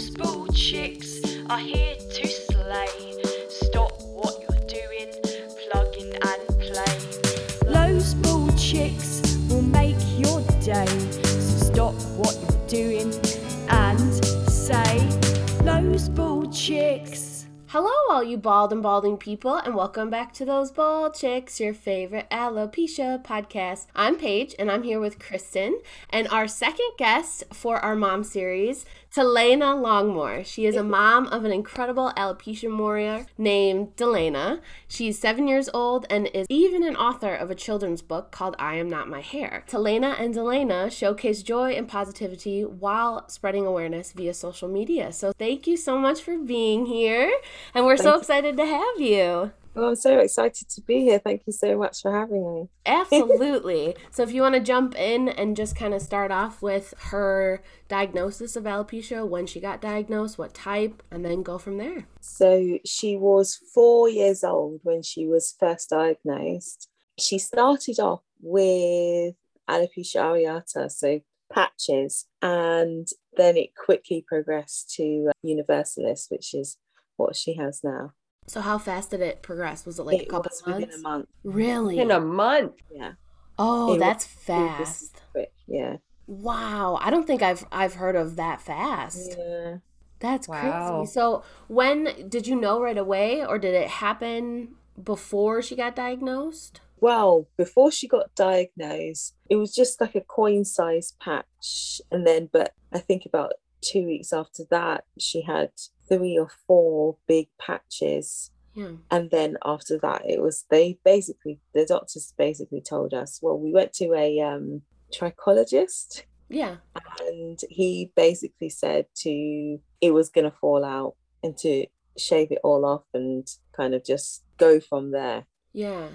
Those bald chicks are here to slay. Hello, all you bald and balding people, and welcome back to Those Bald Chicks, your favorite alopecia podcast. I'm Paige, and I'm here with Kristen, and our second guest for our mom series, Delana Longmore. She is a mom of an incredible alopecia warrior named Delana. She's seven years old and is even an author of a children's book called I Am Not My Hair. Delana and Delana showcase joy and positivity while spreading awareness via social media. So thank you so much for being here, and we're so Thank you. excited to have you. Well, I'm so excited to be here. Thank you so much for having me. Absolutely. so, if you want to jump in and just kind of start off with her diagnosis of alopecia, when she got diagnosed, what type, and then go from there. So, she was four years old when she was first diagnosed. She started off with alopecia areata, so patches, and then it quickly progressed to uh, universalis, which is what she has now. So, how fast did it progress? Was it like a couple months? within a month. Really? in oh, a month. Yeah. oh, it that's was fast. Yeah. Wow, I don't think I've I've heard of that fast. Yeah. That's Wow. crazy. So, when did you know right away, or did it happen before she got diagnosed? Well, before she got diagnosed, it was just like a coin size patch. And then, but I think about two weeks after that, she had three or four big patches. Yeah. And then after that, it was they basically, the doctors basically told us, well, we went to a um, trichologist Yeah. and he basically said to, it was going to fall out and to shave it all off and kind of just go from there. Yeah.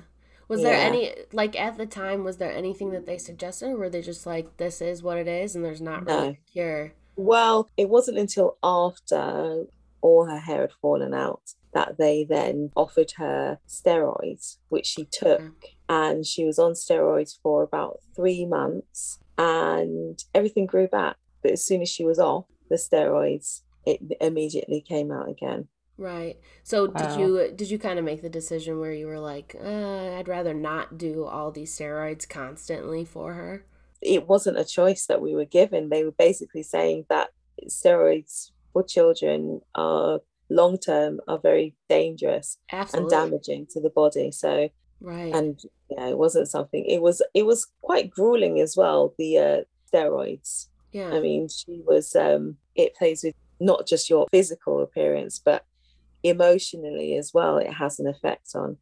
Was there any like at the time was there anything that they suggested or were they just like this is what it is and there's not really No. a cure? Well, it wasn't until after all her hair had fallen out that they then offered her steroids, which she took. And she was on steroids for about three months and everything grew back. But as soon as she was off the steroids, it immediately came out again. Right. So did you did you kind of make the decision where you were like, uh, I'd rather not do all these steroids constantly for her? It wasn't a choice that we were given. They were basically saying that steroids for children are long term are very dangerous and damaging to the body. So Right. and yeah it wasn't something it was it was quite grueling as well the uh steroids yeah. i mean she was um it plays with not just your physical appearance but emotionally as well it has an effect on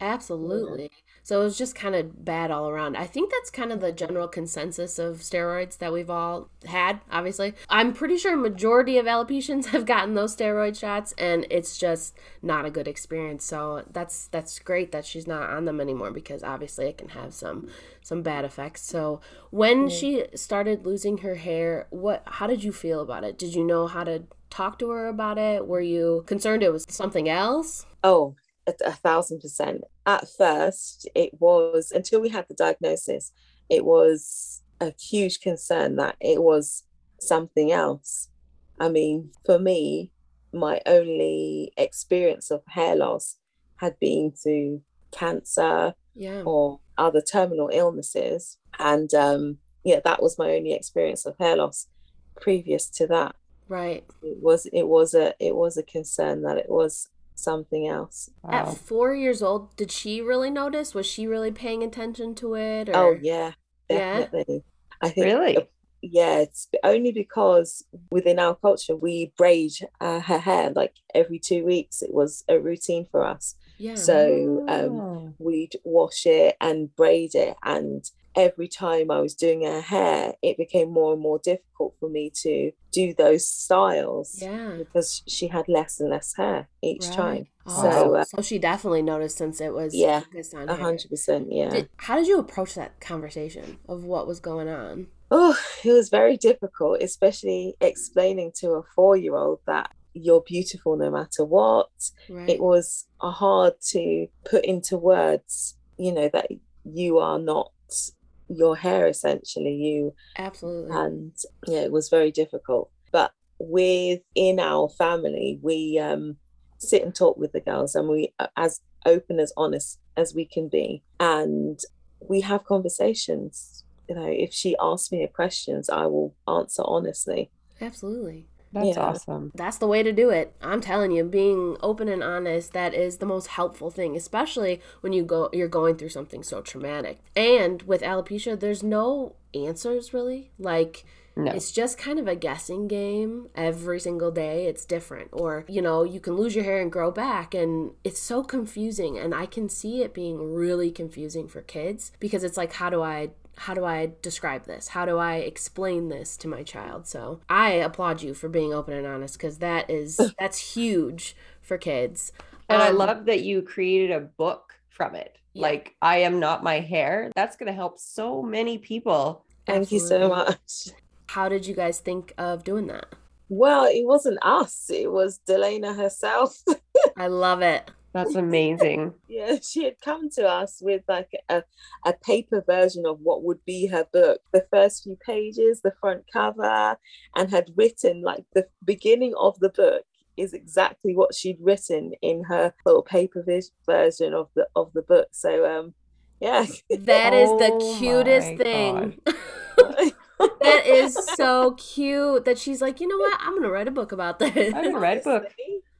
Absolutely. So it was just kind of bad all around. I think that's kind of the general consensus of steroids that we've all had, obviously. I'm pretty sure majority of alopecians have gotten those steroid shots and it's just not a good experience. So that's that's great that she's not on them anymore because obviously it can have some some bad effects. So when she started losing her hair, what how did you feel about it? Did you know how to talk to her about it? Were you concerned it was something else? oh a, a thousand percent at first it was until we had the diagnosis it was a huge concern that it was something else i mean for me my only experience of hair loss had been through cancer Yeah. or other terminal illnesses and um yeah that was my only experience of hair loss previous to that Right. it was it was a it was a concern that it was something else At four years old, did she really notice? Was she really paying attention to it? Or... Oh yeah, Yeah? I think Really? yeah, it's only because within our culture we braid uh, her hair like every two weeks. It was a routine for us. Yeah. So um, Oh. we'd wash it and braid it, and every time I was doing her hair, it became more and more difficult for me to do those styles yeah. because she had less and less hair each Right. time. Oh, So uh, so she definitely noticed since it was Yeah, a hundred percent, yeah. Did, how did you approach that conversation of what was going on? Oh, it was very difficult, especially explaining to a four year old that you're beautiful no matter what. Right. It was hard to put into words, you know, that you are not your hair essentially, you Absolutely. and yeah, it was very difficult. But within our family, we um, sit and talk with the girls, and we are as open as honest as we can be, and we have conversations. You know, if she asks me a questions, I will answer honestly. Absolutely. That's Yeah. awesome. That's the way to do it. I'm telling you, being open and honest, that is the most helpful thing, especially when you go you're going through something so traumatic. And with alopecia, there's no answers really. Like No. it's just kind of a guessing game every single day. It's different. Or, you know, you can lose your hair and grow back. And it's so confusing. And I can see it being really confusing for kids because it's like, how do I. How do I describe this? How do I explain this to my child? So I applaud you for being open and honest because that is that's huge for kids. And I Um, love that you created a book from it. Yeah. Like, I am not my hair. That's going to help so many people. Thank you so much. How did you guys think of doing that? Well, it wasn't us, it was Delana herself. I love it. That's amazing. yeah, she had come to us with like a, a paper version of what would be her book, the first few pages, the front cover, and had written like the beginning of the book is exactly what she'd written in her little paper vis- version of the of the book. So um yeah. That is Oh the my cutest thing. that is so cute that she's like, you know what? I'm going to write a book about this. I'm gonna write a book.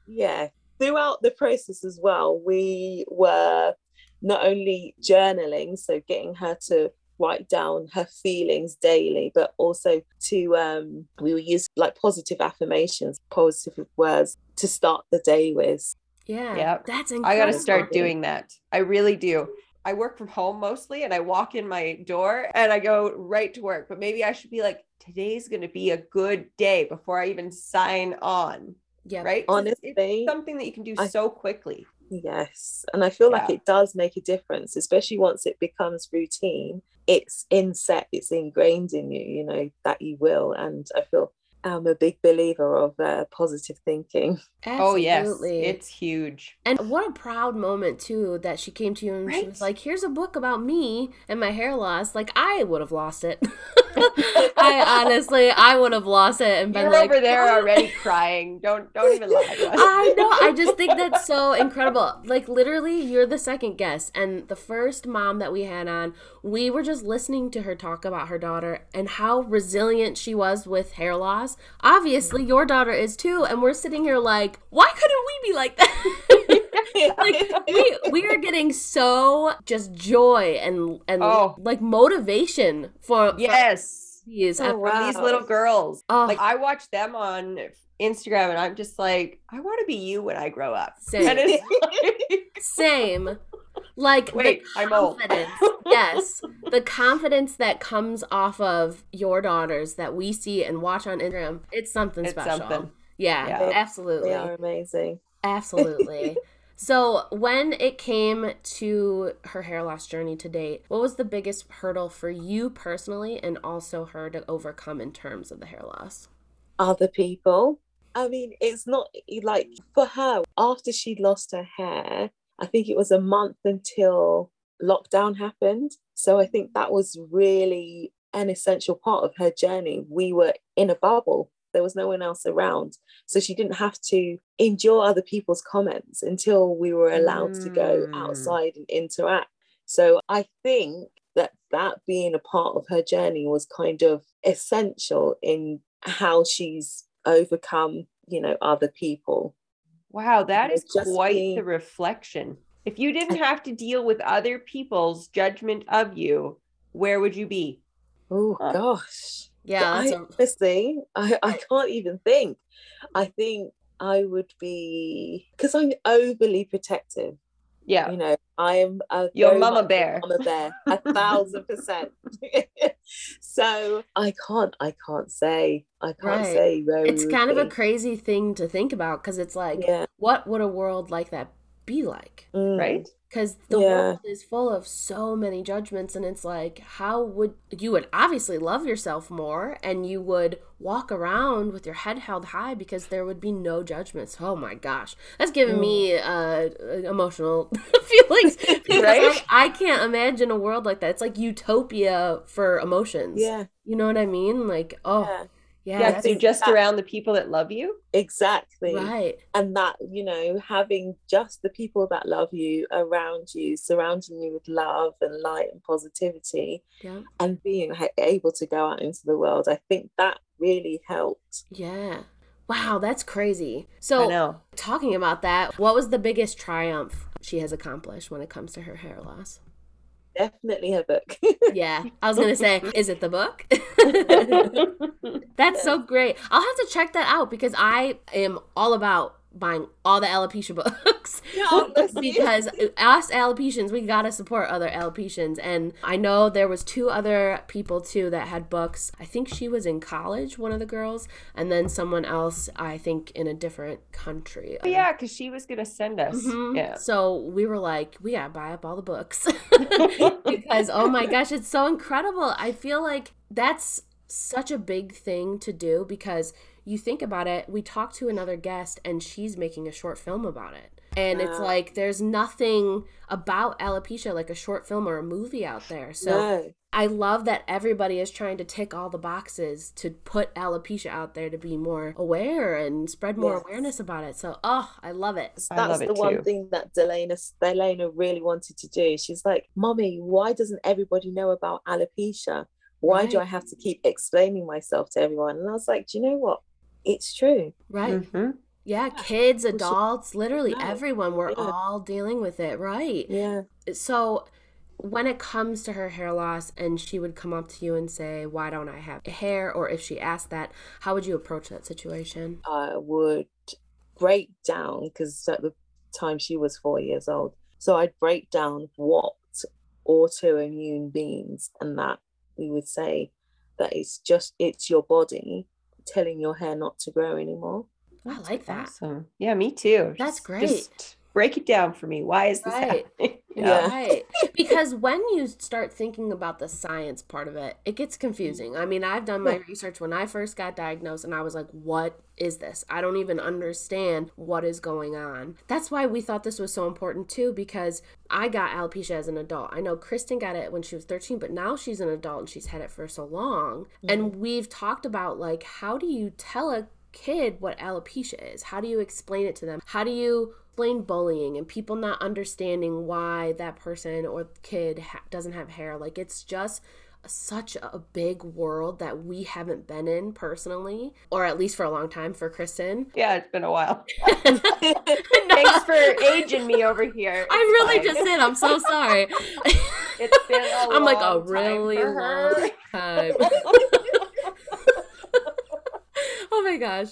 Yeah. Throughout the process as well, we were not only journaling, so getting her to write down her feelings daily, but also to um we would use like positive affirmations, positive words to start the day with. Yeah. yeah, That's incredible. I got to start doing that. I really do. I work from home mostly and I walk in my door and I go right to work. But maybe I should be like, today's going to be a good day before I even sign on. Yeah. right Honestly, It's something that you can do I- so quickly. Yes. And I feel like it does make a difference, especially once it becomes routine. It's inset, it's ingrained in you, you know, that you will. And I feel I'm a big believer of uh, positive thinking. Oh, yes. Absolutely. It's huge. And what a proud moment too that she came to you and she was like, "Here's a book about me and my hair loss." Like I would have lost it. I honestly, I would have lost it and been You're like, over there already crying. Don't don't even lie to us. I know. I just think that's so incredible. Like literally, you're the second guest, and the first mom that we had on, we were just listening to her talk about her daughter and how resilient she was with hair loss. Obviously, your daughter is too, and we're sitting here like, why couldn't we be like that? like we we are getting so just joy and and Oh. like motivation for for yes. these Oh, ep- wow. These little girls. Oh. Like I watch them on Instagram and I'm just like, I want to be you when I grow up. Same. And it's like, same. Like the Wait, I'm old. confidence. yes, the confidence that comes off of your daughters that we see and watch on Instagram, it's something It's special. something. Yeah, Yeah. absolutely. They are amazing. Absolutely. So, when it came to her hair loss journey to date, what was the biggest hurdle for you personally and also her to overcome in terms of the hair loss? Other people. I mean, it's not like for her, after she'd lost her hair, I think it was a month until lockdown happened. So I think that was really an essential part of her journey. We were in a bubble, there was no one else around. So she didn't have to endure other people's comments until we were allowed to go Mm. outside and interact. So I think that that being a part of her journey was kind of essential in how she's overcome, you know, other people. wow, that is quite being- the reflection. If you didn't have to deal with other people's judgment of you, where would you be? Oh Huh. gosh. Yeah, I, a, honestly, I, I can't even think. I think I would be because I'm overly protective. Yeah. You know, I am a You're mama bear. Mama bear, a thousand percent. so I can't, I can't say, I can't Right. say it's kind of would a crazy thing to think about because it's like, yeah, what would a world like that be like? mm, Right? Because the Yeah. world is full of so many judgments and it's like how would you would obviously love yourself more and you would walk around with your head held high because there would be no judgments. Oh my gosh. That's giving me uh emotional feelings Right? I, I can't imagine a world like that. It's like utopia for emotions. Yeah, you know what i mean? Like oh yeah. Yeah, Yeah, I because that's you're think just that- around the people that love you. exactly right. and that you know having just the people that love you around you surrounding you with love and light and positivity Yeah. and being able to go out into the world i think that really helped Yeah. Wow, that's crazy. I So, know. talking about that, what was the biggest triumph she has accomplished when it comes to her hair loss? Definitely her book Yeah, I was gonna say, is it the book? That's so great. I'll have to check that out because I am all about buying all the alopecia books. Because us alopecians, we gotta support other alopecians. And I know there was two other people too that had books. I think she was in college, one of the girls, and then someone else, I think, in a different country. Oh, yeah, because she was gonna send us. Mhm. Yeah. So we were like, we gotta buy up all the books because oh my gosh, it's so incredible. I feel like that's such a big thing to do because you think about it, we talked to another guest and she's making a short film about it. And it's like there's nothing about alopecia like a short film or a movie out there. So no I love that everybody is trying to tick all the boxes to put alopecia out there to be more aware and spread more Yes. awareness about it. So, oh, I love it. that's I love the it one thing that Delana Delana really wanted to do. She's like, "Mommy, why doesn't everybody know about alopecia? Why do I have to keep explaining myself to everyone?" And I was like, "Do you know what? It's true. Right. Mhm. Yeah, kids, adults, literally Yeah, everyone, we're yeah. all dealing with it, right? Yeah, So, when it comes to her hair loss and she would come up to you and say, Why don't I have hair? Or if she asked that, how would you approach that situation? I would break down because at the time she was four years old. So I'd break down what autoimmune means and that we would say that it's just it's your body telling your hair not to grow anymore. I like that. Awesome. Yeah, me too. That's great. just break it down for me. Why is this Right. happening? Yeah. Right. Because when you start thinking about the science part of it, it gets confusing. I mean, I've done my research when I first got diagnosed and I was like, what is this? I don't even understand what is going on. That's why we thought this was so important too, because I got alopecia as an adult. I know Kristen got it when she was 13, but now she's an adult and she's had it for so long. And we've talked about like, how do you tell a kid what alopecia is? How do you explain it to them? How do you explain bullying and people not understanding why that person or kid ha- doesn't have hair? Like it's just such a big world that we haven't been in personally, or at least for a long time for Kristen. Yeah, it's been a while. No, Thanks for aging me over here. I It's really fine. just did. I'm so sorry. It's been a I'm like a really long time. My gosh.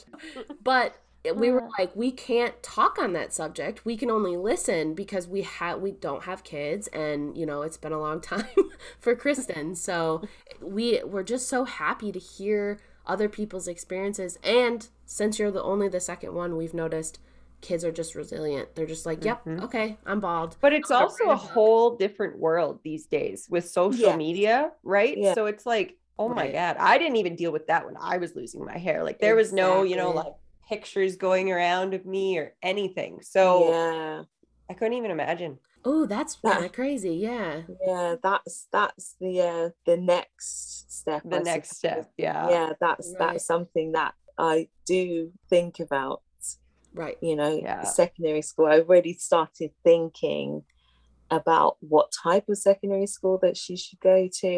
But we were like we can't talk on that subject. We can only listen because we have we don't have kids and you know it's been a long time for Kristen. So we we're just so happy to hear other people's experiences and since you're the only the second one we've noticed kids are just resilient. They're just like, "Yep, Mhm. okay, I'm bald." But it's also a whole different world these days with social media, right? Yeah. So it's like, oh my Right. God, I didn't even deal with that when I was losing my hair. Like there was no, you know, like pictures going around of me or anything. So yeah, I couldn't even imagine. Oh, that's Yeah. kind of crazy. Yeah. yeah, that's that's the uh, the next step. The I next suppose. step. Yeah. Yeah, that's Right. that's something that I do think about. Right. you know, Yeah. secondary school. I already started thinking about what type of secondary school that she should go to,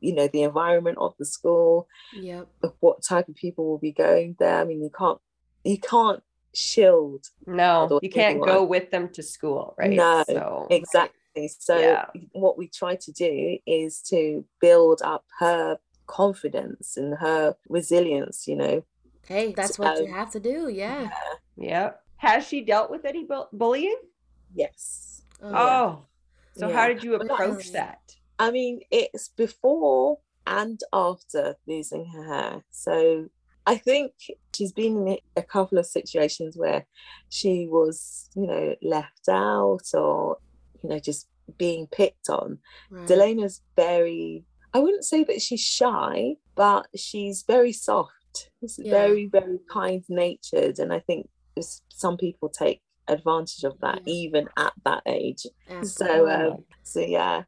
you know, the environment of the school, Yep. what type of people will be going there. I mean, you can't you can't shield No, you can't anyone. go with them to school, right? No, So exactly. So Yeah. what we try to do is to build up her confidence and her resilience, you know. Hey, that's what you have to do. Yeah. yeah. Has she dealt with any bu- bullying? Yes. Oh, Oh. So how did you approach Yes. that? I mean, it's before and after losing her hair. So I think she's been in a couple of situations where she was, you know, left out or, you know, just being picked on. right. Delana's very, I wouldn't say that she's shy, but she's very soft. She's Yeah. very, very kind natured. And I think some people take advantage of that Yeah. even at that age. Absolutely. So, um, so yeah.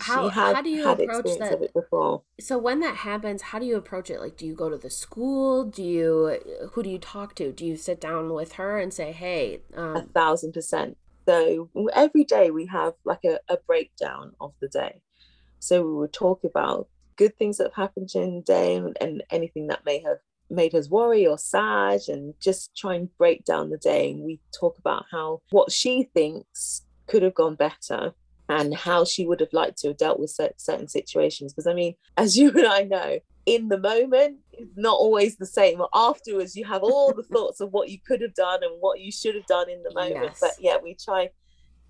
How she had how do you had approach that? of it before. So when that happens, how do you approach it? Like, do you go to the school? Do you who do you talk to? Do you sit down with her and say, "Hey, A um, thousand percent. So every day we have like a, a breakdown of the day. So we would talk about good things that have happened during the day and, and anything that may have made us worry or sad and just try and break down the day. And we talk about how what she thinks could have gone better and how she would have liked to have dealt with certain situations. Because I mean, as you and I know, in the moment, it's not always the same. Afterwards, you have all the thoughts of what you could have done and what you should have done in the moment. Yes. But yeah, we try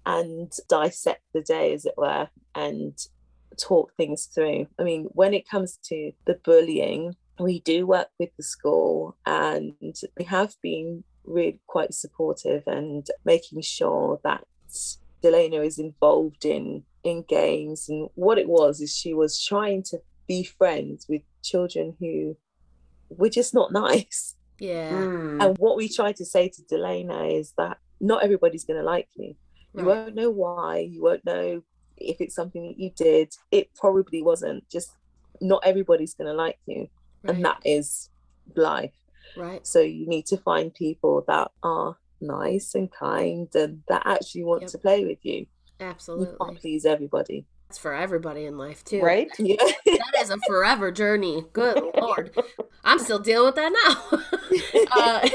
and dissect the day, as it were, and talk things through. I mean, when it comes to the bullying, we do work with the school and we have been really quite supportive and making sure that Delana is involved in in games and what it was is she was trying to be friends with children who were just not nice. yeah, Mm. And what we try to say to Delana is that not everybody's going to like you. You right, won't know why. You won't know if it's something that you did. It probably wasn't. Just not everybody's going to like you. And that is life. right, So you need to find people that are nice and kind and that actually want Yep. to play with you. Absolutely. You can't please everybody. That's for everybody in life too. Right? Yeah. That is a forever journey. Good lord, I'm still dealing with that now. uh,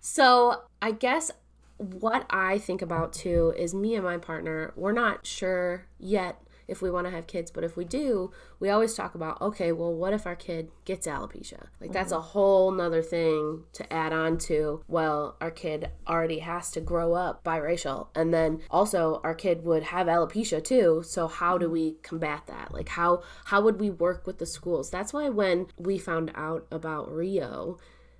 so I guess what I think about too is me and my partner, we're not sure yet if we want to have kids, but if we do, we always talk about, okay, well, what if our kid gets alopecia? Like that's a mm-hmm. whole nother thing to add on to, well, our kid already has to grow up biracial. And then also our kid would have alopecia too. So how do mm-hmm. we combat that? Like how how would we work with the schools? That's why when we found out about Rio,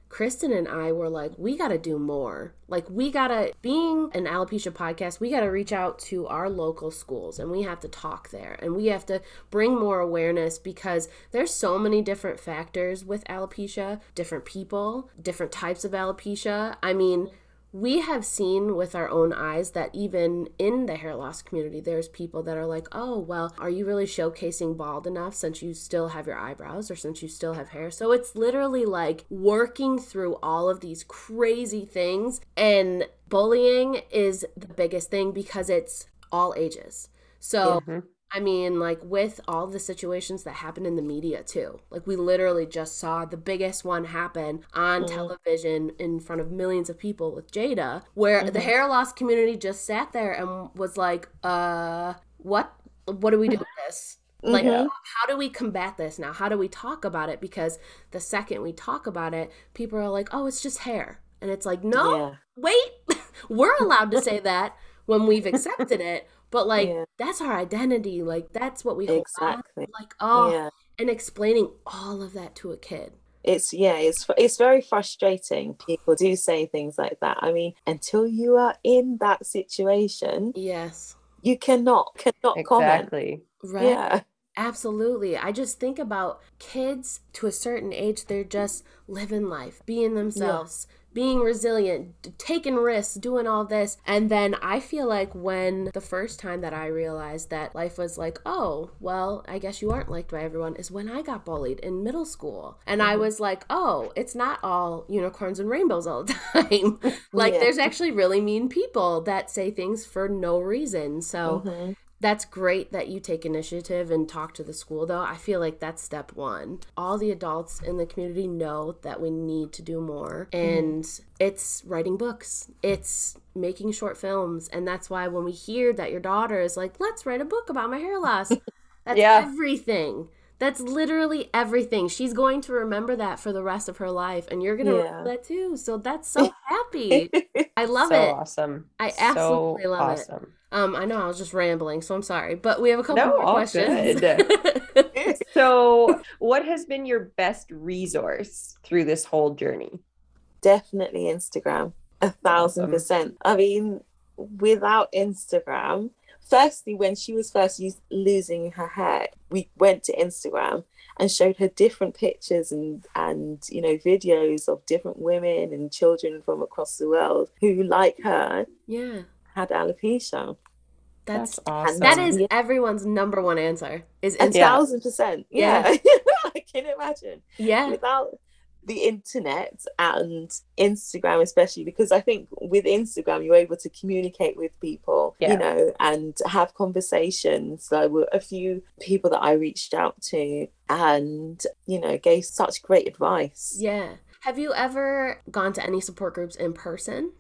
Kristen and I were like, we got to do more. Like, we got to, being an alopecia podcast, we got to reach out to our local schools and we have to talk there and we have to bring more awareness because there's so many different factors with alopecia, different people, different types of alopecia. I mean, we have seen with our own eyes that even in the hair loss community, there's people that are like, oh, well, are you really showcasing bald enough since you still have your eyebrows or since you still have hair? So it's literally like working through all of these crazy things. And bullying is the biggest thing because it's all ages. So. Mhm. I mean, like with all the situations that happen in the media too. Like we literally just saw the biggest one happen on Mhm. television in front of millions of people with Jada, where the Mhm. hair loss community just sat there and was like, "Uh, what? What do we do with this? Like, Mhm. how do we combat this now? How do we talk about it? Because the second we talk about it, people are like, "Oh, it's just hair," and it's like, no, Yeah. wait, we're allowed to say that when we've accepted it, but like Yeah. that's our identity. Like that's what we hold. Exactly. Like oh, Yeah. and explaining all of that to a kid. It's yeah, it's it's very frustrating. People do say things like that. I mean, until you are in that situation, Yes, you cannot cannot comment. Exactly. right. Yeah. Absolutely. I just think about kids to a certain age, they're just living life, being themselves, being resilient, taking risks, doing all this. And then I feel like when the first time that I realized that life was like, oh, well, I guess you aren't liked by everyone, is when I got bullied in middle school. And I Mhm. was like, oh, it's not all unicorns and rainbows all the time. like, Yeah. there's actually really mean people that say things for no reason. So, Mhm. That's great that you take initiative and talk to the school, though. I feel like that's step one. All the adults in the community know that we need to do more, mm-hmm. and it's writing books, it's making short films. And that's why when we hear that your daughter is like, let's write a book about my hair loss, that's Yeah. everything. That's literally everything. She's going to remember that for the rest of her life, and you're going to Yeah. remember that too. So that's so happy. I love so it. awesome. I absolutely so love it. Um, I know I was just rambling, so I'm sorry, but we have a couple No, more all questions. So, what has been your best resource through this whole journey? Definitely Instagram. A thousand Awesome. percent. I mean, without Instagram, firstly, when she was first use, losing her hair, we went to Instagram and showed her different pictures and and you know videos of different women and children from across the world who, like her, yeah, had alopecia. That's, That's awesome. that is Yeah. everyone's number one answer. Is A thousand percent. Yeah. I can imagine. Yeah. Without the internet and Instagram, especially because I think with Instagram you're able to communicate with people, Yeah. you know, and have conversations. There were a few people that I reached out to and, you know, gave such great advice. Yeah. Have you ever gone to any support groups in person?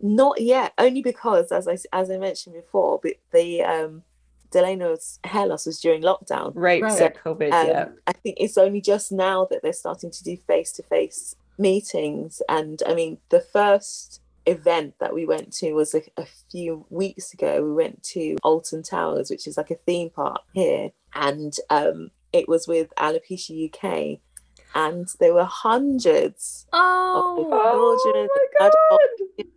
Not yet, only because as I as I mentioned before, but the um Delana's hair loss was during lockdown. right. Right. So COVID. Um, yeah. I think it's only just now that they're starting to do face to face meetings. And I mean, the first event that we went to was a, a few weeks ago. We went to Alton Towers, which is like a theme park here. And um, it was with Alopecia UK. And there were hundreds Oh, children,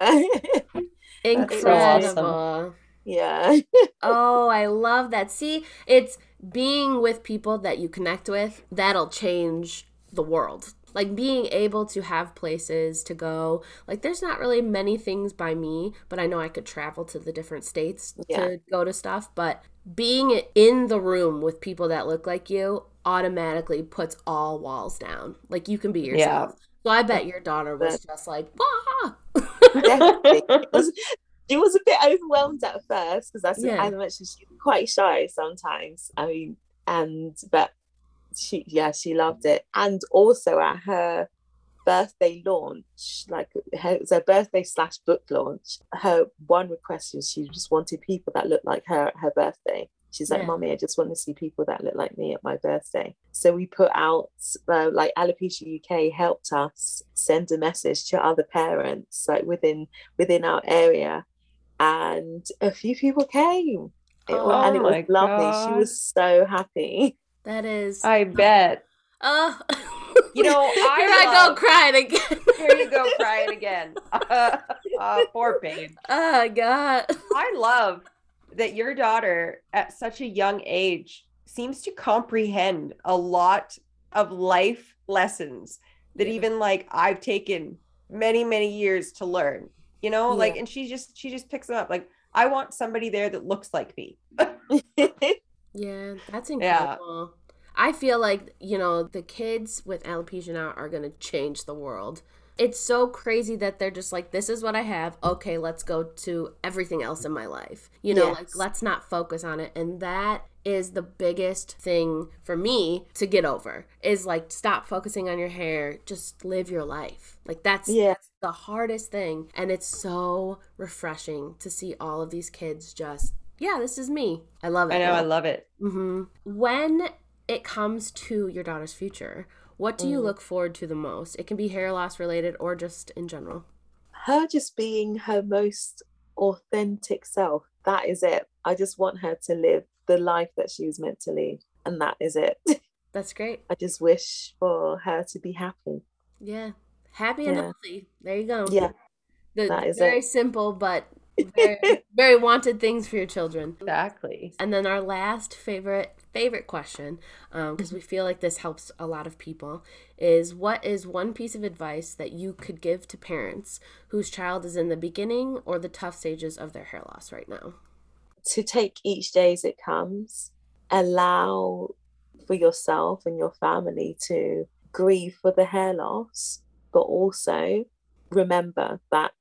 adults. incredible. Yeah. Oh, I love that. See, it's being with people that you connect with that'll change the world. Like being able to have places to go. Like there's not really many things by me, but I know I could travel to the different states Yeah. to go to stuff, but being in the room with people that look like you automatically puts all walls down. Like you can be yourself. So I bet your daughter was just like, "Wah!" It was, she was a bit overwhelmed at first because as, Yeah. as mentioned, she's quite shy sometimes. I mean, and but she, yeah, she loved it. And also at her birthday launch, like her, it was her birthday slash book launch, her one request was she just wanted people that looked like her at her birthday. She's like, Yeah. Mommy, I just want to see people that look like me at my birthday. So we put out, uh, like, Alopecia UK helped us send a message to other parents, like within within our area, and a few people came. It Oh and it was my lovely. She was so happy. That is I bet. Oh, You know, I here I go crying again. Here you go crying again. Uh, uh, poor babe. oh God. I love that your daughter at such a young age seems to comprehend a lot of life lessons that Yeah. even like I've taken many many years to learn. You know, like and she just she just picks them up like I want somebody there that looks like me. Yeah, that's incredible Yeah. incredible. I feel like, you know, the kids with alopecia now are going to change the world. It's so crazy that they're just like, this is what I have. Okay, let's go to everything else in my life. You know, like, let's not focus on it. And that is the biggest thing for me to get over is like, stop focusing on your hair. Just live your life. Like, that's, Yeah. that's the hardest thing. And it's so refreshing to see all of these kids just, yeah, this is me. I love it. I know, I love it. hmm When it comes to your daughter's future, what do you Mm. look forward to the most? It can be hair loss related or just in general. her just being her most authentic self. That is it. I just want her to live the life that she was meant to live. And that is it. That's great. I just wish for her to be happy. Yeah. Happy and Yeah. healthy. There you go. Yeah. The, that is very it. simple, but very, very wanted things for your children. Exactly. And then our last favorite favorite question, um, because we feel like this helps a lot of people, is what is one piece of advice that you could give to parents whose child is in the beginning or the tough stages of their hair loss right now? To take each day as it comes, allow for yourself and your family to grieve for the hair loss, but also remember that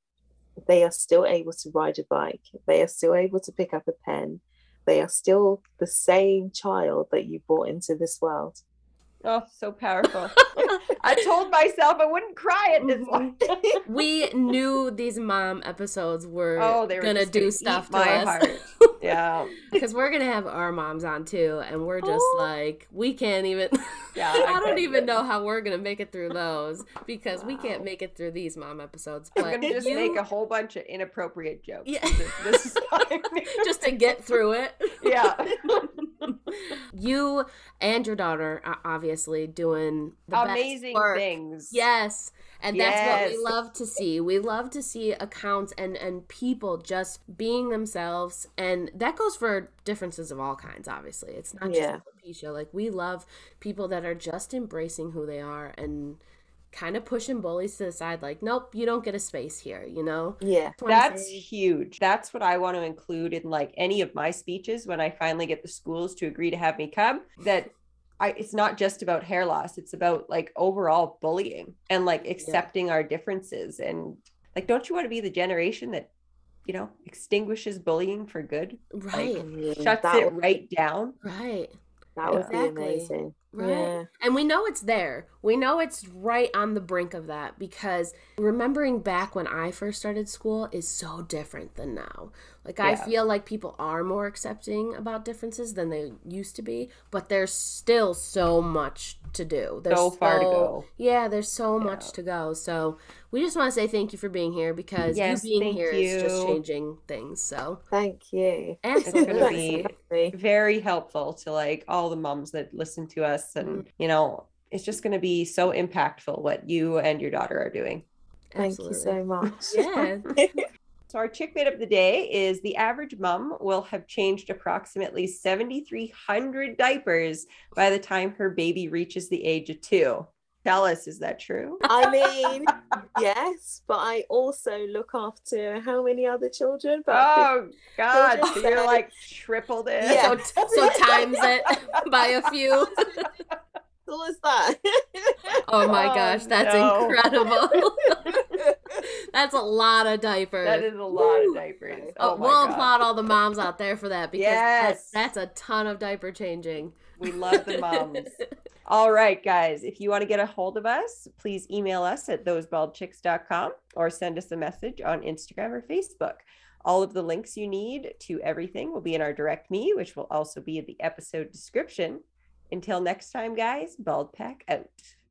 they are still able to ride a bike, they are still able to pick up a pen, they are still the same child that you brought into this world. Oh, so powerful. I told myself I wouldn't cry at this mm-hmm. one. we knew these mom episodes were, Oh, they were gonna do gonna stuff eat to my us heart. Yeah. because we're gonna have our moms on too, and we're just Oh. like we can't even. Yeah, I, I don't even know how we're gonna make it through those because we can't make it through these mom episodes. I'm But gonna just you- make a whole bunch of inappropriate jokes. Yeah. This is fine. just to get through it. yeah. you and your daughter are obviously doing the Amazing best things. Yes. And that's what we love to see. We love to see accounts and and people just being themselves and that goes for differences of all kinds obviously. It's not Yeah. just alopecia. Like we love people that are just embracing who they are and kind of pushing bullies to the side like nope you don't get a space here you know Yeah. That's huge. That's what I want to include in like any of my speeches when I finally get the schools to agree to have me come. That I it's not just about hair loss, it's about like overall bullying and like accepting our differences and like don't you want to be the generation that you know extinguishes bullying for good? right Mm, Shuts that it would, right down. right that would Exactly. be amazing. Right. Yeah. And we know it's there. We know it's right on the brink of that because remembering back when I first started school is so different than now. Like, I feel like people are more accepting about differences than they used to be, but there's still so much to do. There's So far to go. Yeah, there's so much to go. So, we just want to say thank you for being here because Yes, you being here is just changing things. So, Thank you. absolutely. gonna be- very helpful to like all the moms that listen to us and Mm-hmm. you know it's just going to be so impactful what you and your daughter are doing Thank Absolutely. you so much. Yeah. so our chick bit of the day is the average mom will have changed approximately 7300 diapers by the time her baby reaches the age of two tell us is that true I mean, yes, but I also look after how many other children? About oh god just so you're like tripled it Yeah. So, so times it by a few. So what's that? Oh my Oh, gosh, that's no. incredible. that's a lot of diapers. that is a lot of diapers Oh, oh my we'll God. applaud all the moms out there for that because Yes. that's, that's a ton of diaper changing. We love the moms. All right, guys. If you want to get a hold of us, please email us at thosebaldchicks.com or send us a message on Instagram or Facebook. All of the links you need to everything will be in our direct me, which will also be in the episode description. Until next time, guys, Bald Pack out.